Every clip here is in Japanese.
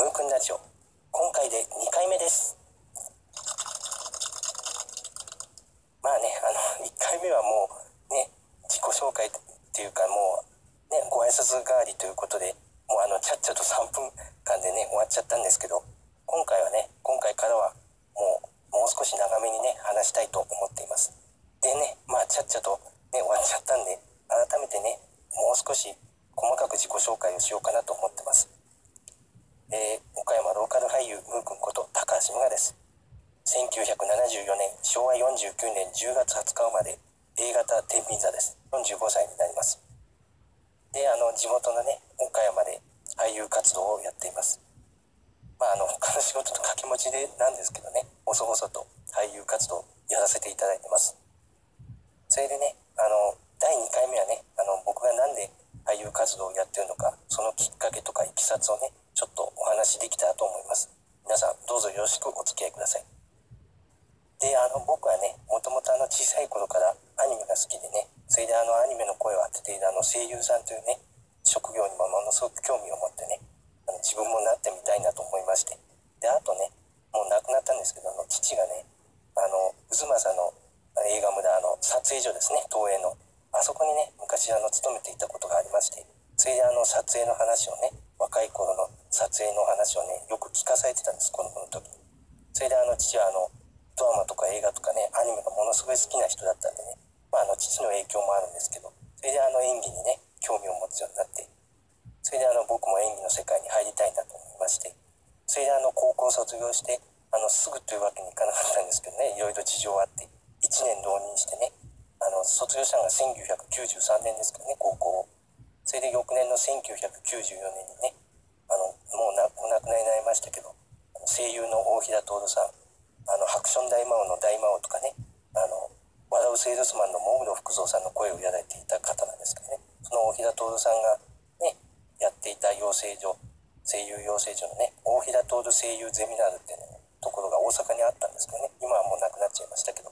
ムーくんラジオ。今回で2回目です。まあねあの1回目はもうね自己紹介っていうかもうねご挨拶代わりということでもうあのちゃっちゃと3分間でね終わっちゃったんですけど今回はね今回からはもうもう少し長めにね話したいと思です。45歳になります。であの地元のね岡山で俳優活動をやっています。まああの他の仕事と掛け持ちでなんですけどね細々と俳優活動やらせていただいてます。それでねあの第2回目はねあの僕が何で俳優活動をやってるのかそのきっかけとかいきさつをねちょっとお話しできたらと思います。皆さんどうぞよろしくお付き合いください。であの僕はねもともと小さい頃からアニメが好きでねそれであのアニメの声を当てているあの声優さんというね職業にもものすごく興味を持ってねあの自分もなってみたいなと思いまして。であとねもうくなったんですけどあの父がねあの渦政の映画村あの撮影所ですね東映のあそこにね昔あの勤めていたことがありましてそれであの撮影の話をね若い頃の撮影の話をねよく聞かされてたんです子供の時にそれであの父はあのドラマとか映画とかねアニメがものすごい好きな人だったんでね、まあ、の父の影響もあるんですけどそれであの演技にね興味を持つようになってそれであの僕も演技の世界に入りたいなと思いましてそれであの高校卒業してあのすぐというわけにいかなかったんですけどねいろいろ事情あって1年浪人してねあの卒業したのが1993年ですけどね高校を。それで翌年の1994年にねあのもうなお亡くなりになりましたけど声優の大平徹さんあのハクション大魔王の大魔王とかねあの笑うセールスマンのモグロ福蔵さんの声をいただいていた方なんですけどね。その大平徹さんがねやっていた養成所声優養成所のね大平徹声優ゼミナールっていう、ね、ところが大阪にあったんですけどね。今はもうなくなっちゃいましたけど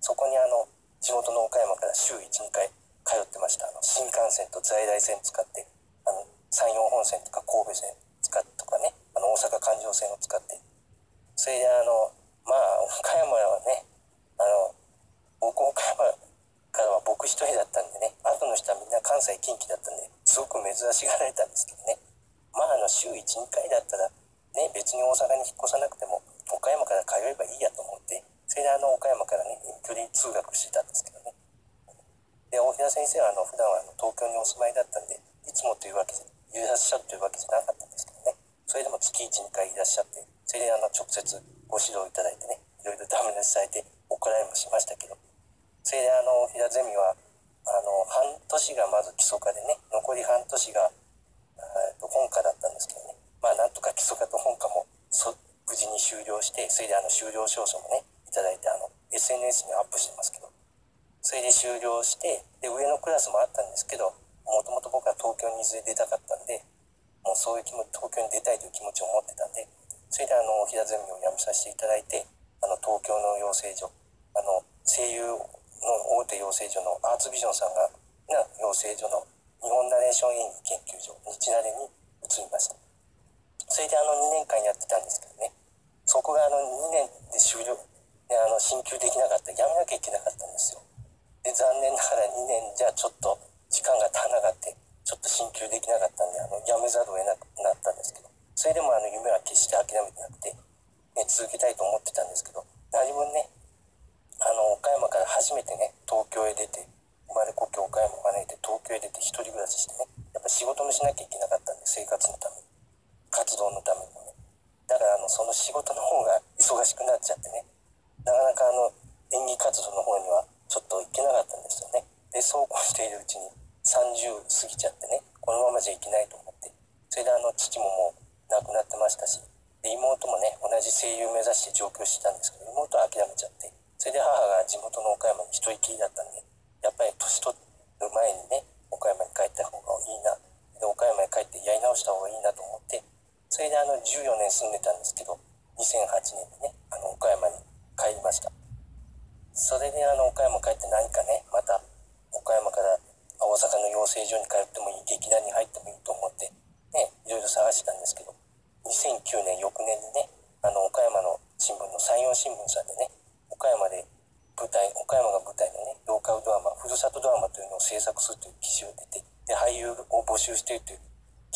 そこにあの地元の岡山から週12回通ってました。あの新幹線と在来線使ってあの山陽本線とか神戸線使ってとかね。あの大阪環状線を使って。それであのまあ岡山はねあの僕岡山からは僕一人だったんでね後の人はみんな関西近畿だったんですごく珍しがられたんですけどね。まああの週12回だったらね別に大阪に引っ越さなくても岡山から通えばいいやと思ってそれであの岡山からね遠距離通学してたんですけどね。で大平先生はあの普段はあの東京にお住まいだったんでいつもというわけでいらっしゃるというわけじゃなかったんですけどね。それでも月12回いらっしゃってそれであの直接ご指導いただいてねいろいろダメ出しされて怒られもしましたけど。それであの平ゼミはあの半年がまず基礎科でね残り半年が本科だったんですけどね。まあなんとか基礎科と本科も無事に終了してそれであの修了証書もねいただいてあの SNS にアップしてますけど。それで終了してで上のクラスもあったんですけどもともと僕は東京にいずれ出たかったんでもうそういう気持ち東京に出たいという気持ちを持ってたんでそれであの平ゼミを辞めさせていただいてあの東京の養成所あの声優の大手養成所のアーツビジョンさんが養成所の日本ナレーション演技研究所日ナレに移りました。それであの2年間やってたんですけどね。そこがあの2年で終了であの進級できなかったやめなきゃいけなかったんですよ。で残念ながら2年じゃちょっと時間が足らなかったちょっと進級できなかったんであのやめざるを得なくなったんですけど。それでもあの夢は決して諦めてなくて、ね、続けたいと思ってたんですけど何分ねあの岡山から初めてね東京へ出て生まれ故郷岡山を招いて東京へ出て一人暮らししてねやっぱ仕事もしなきゃいけなかったんで生活のために活動のためにね。だからあのその仕事の方が忙しくなっちゃってねなかなかあの演技活動の方にはちょっと行けなかったんですよね。でそうこうしているうちに30過ぎちゃってねこのままじゃいけないと思ってそれであの父ももう亡くなってましたしで妹もね同じ声優目指して上京してたんですけど妹は諦めちゃってそれで母が地元の岡山に一人きりだったんでやっぱり年取る前にね岡山に帰った方がいいな。で岡山に帰ってやり直した方がいいなと思ってそれであの14年住んでたんですけど2008年にねあの岡山に帰りました。それであの岡山帰って何かねまた岡山から大阪の養成所に通ってもいい劇団に入ってもいいと思ってね、いろいろ探してたんですけど、2009年、翌年にね、あの、岡山の新聞の山陽新聞さんでね、岡山で舞台岡山が舞台のねローカルドラマふるさとドラマというのを制作するという記事を出てで俳優を募集しているという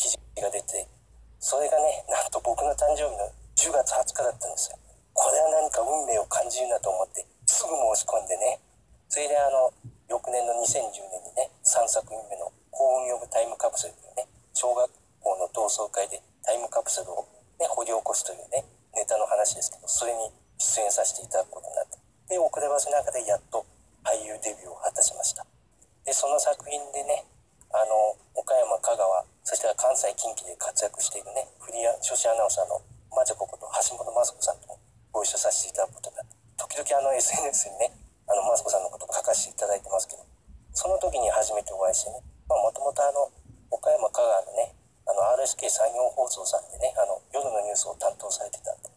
記事が出てそれがねなんと僕の誕生日の10月20日だったんですよ。これは何か運命を感じるなと思ってすぐ申し込んでね。それであの翌年の2010年にね3作品目の「幸運呼ぶタイムカプセル」というね小学校の同窓会でタイムカプセルを、ね、掘り起こすというねネタの話ですけどそれに出演させていただくことになってで遅ればせながらやっと俳優デビューを果たしました。でその作品でねあの岡山香川そして関西近畿で活躍しているねフリー書士アナウンサーのマジョコこと橋本雅子さんとご一緒させていただくことになって時々あの SNS にねあのマスコさんのことを書かせていただいてますけどその時に初めてお会いしてねもともとあの岡山香川のねあの RSK 産業放送さんでねあの夜のニュースを担当されてた。んで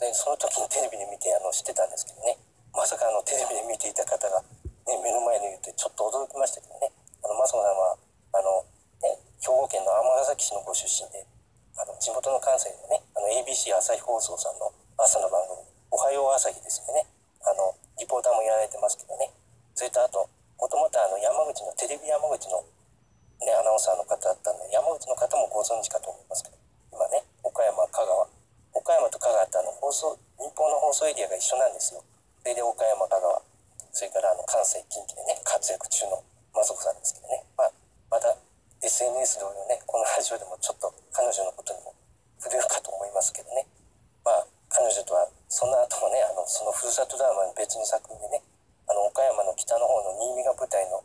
でその時にテレビで見てあの知ってたんですけどねまさかあのテレビで見ていた方が、ね、目の前にいるってちょっと驚きましたけどねあのマスコさんは、崎市のご出身であの地元の関西のねあの ABC 朝日放送さんの朝の番組「おはよう朝日」ですよね。あのリポーターもやられてますけどね。それとあともともとあの山口のテレビ山口の、ね、アナウンサーの方だったんで山口の方もご存知かと思いますけど今ね岡山香川。岡山と香川ってあの放送日本の放送エリアが一緒なんですよ。それで岡山香川。それからあの関西近畿でね活躍中の雅子さんですけどね、SNS 同様ねこのラジオでもちょっと彼女のことにも触れるかと思いますけどね。まあ彼女とはその後もねあのそのふるさとドラマの別の作品でねあの岡山の北の方の新見が舞台の、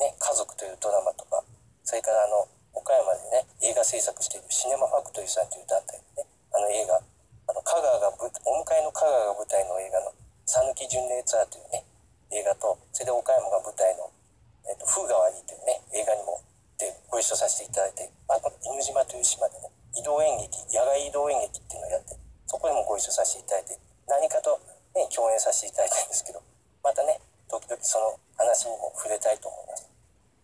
ね「家族」というドラマとかそれからあの岡山でね映画制作しているシネマファクトリーさんという団体でねあの映画あの香川がお迎えの香川が舞台の映画の「讃岐巡礼ツアー」というね映画とそれで岡山が舞台の「えっと、風川に」というね映画にもでご一緒させていただいてあと犬島という島でね移動演劇野外移動演劇っていうのをやってそこでもご一緒させていただいて何かと、ね、共演させていただいたんですけどまたね時々その話にも触れたいと思います。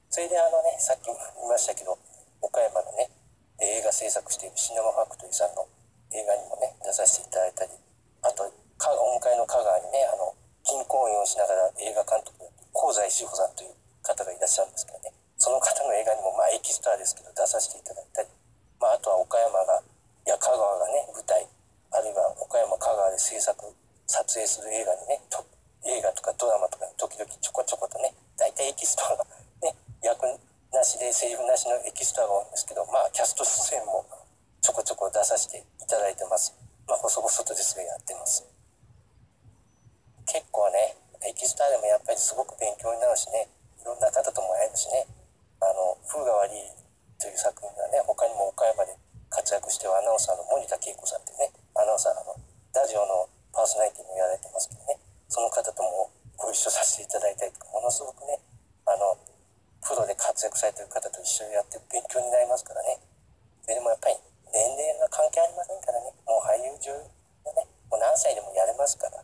それであのねさっきも言いましたけど岡山のね映画制作しているシネマファクトリーさんの映画にもね出させていただいたりあとお迎えの香川にねあの金公演をしながら映画監督香西志保さんという方がいらっしゃるんですけどその方の映画にもまあエキストラですけど出させていただいたり、まあ、あとは岡山がいや香川がね舞台あるいは岡山香川で制作撮影する映画にね映画とかドラマとかに時々ちょこちょことね大体エキストラがね役なしでセリフなしのエキストラが多いんですけどまあキャスト出演もちょこちょこ出させていただいてます。まあ細々とですがやってます。結構ねエキストラでもやっぱりすごく勉強になるしねいろんな方とも会えるしねあの風川りという作品がね他にも岡山で活躍してるアナウンサーの森田恵子さんってねアナウンサーのラジオのパーソナリティもやられてますけどねその方ともご一緒させていただいたりとかものすごくねあのプロで活躍されてる方と一緒にやって勉強になりますからねでもやっぱり年齢が関係ありませんからねもう俳優女優はねもう何歳でもやれますから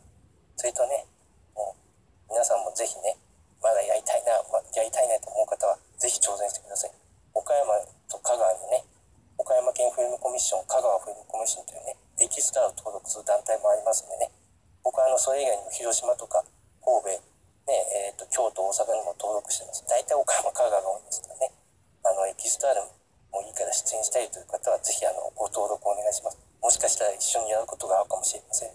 それとねもう皆さんもぜひねまだやりたいな、まあ、やりたいなと思う方はぜひ挑戦してください岡山と香川にね岡山県フィルムコミッション香川フィルムコミッションというねエキ団体もありますんでね。僕はあのそれ以外にも広島とか神戸、ねえーと、京都大阪にも登録してます。大体岡山香川が多いんですからね。あのエキストラでもいいから出演したいという方はぜひあのご登録お願いします。もしかしたら一緒にやることがあるかもしれません。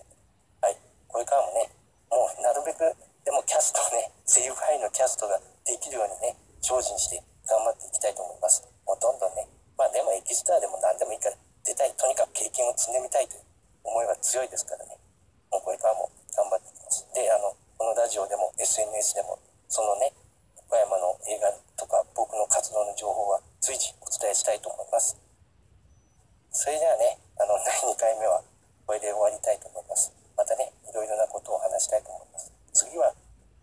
はい。これからもねもうなるべくでもキャストをね声優イのキャストができるようにね精進して頑張っていきたいと思います。もうどんどんね。まあでもエキストラでも何でもいいから出たい。とにかく経験を積んでみたいという思いは強いですからね。もうこれからも頑張っていきます。であのこのラジオでも SNS でもそのね岡山の映画とか僕の活動の情報は随時お伝えしたいと思います。それではねあの第2回目はこれで終わりたいと思います。またねいろいろなことを話したいと思います。次は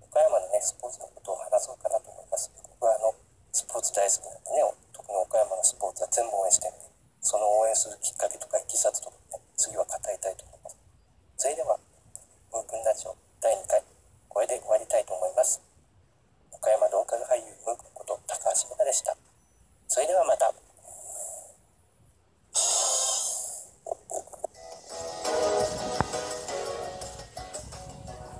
岡山のねスポーツのことを話そうかなと思います。僕はあのスポーツ大好きなんでね特に岡山のスポーツは全部応援してるんでその応援するきっかけとかいきさつとか次は語りたいと思いますそれでは「ブーくんラジオ」第2回。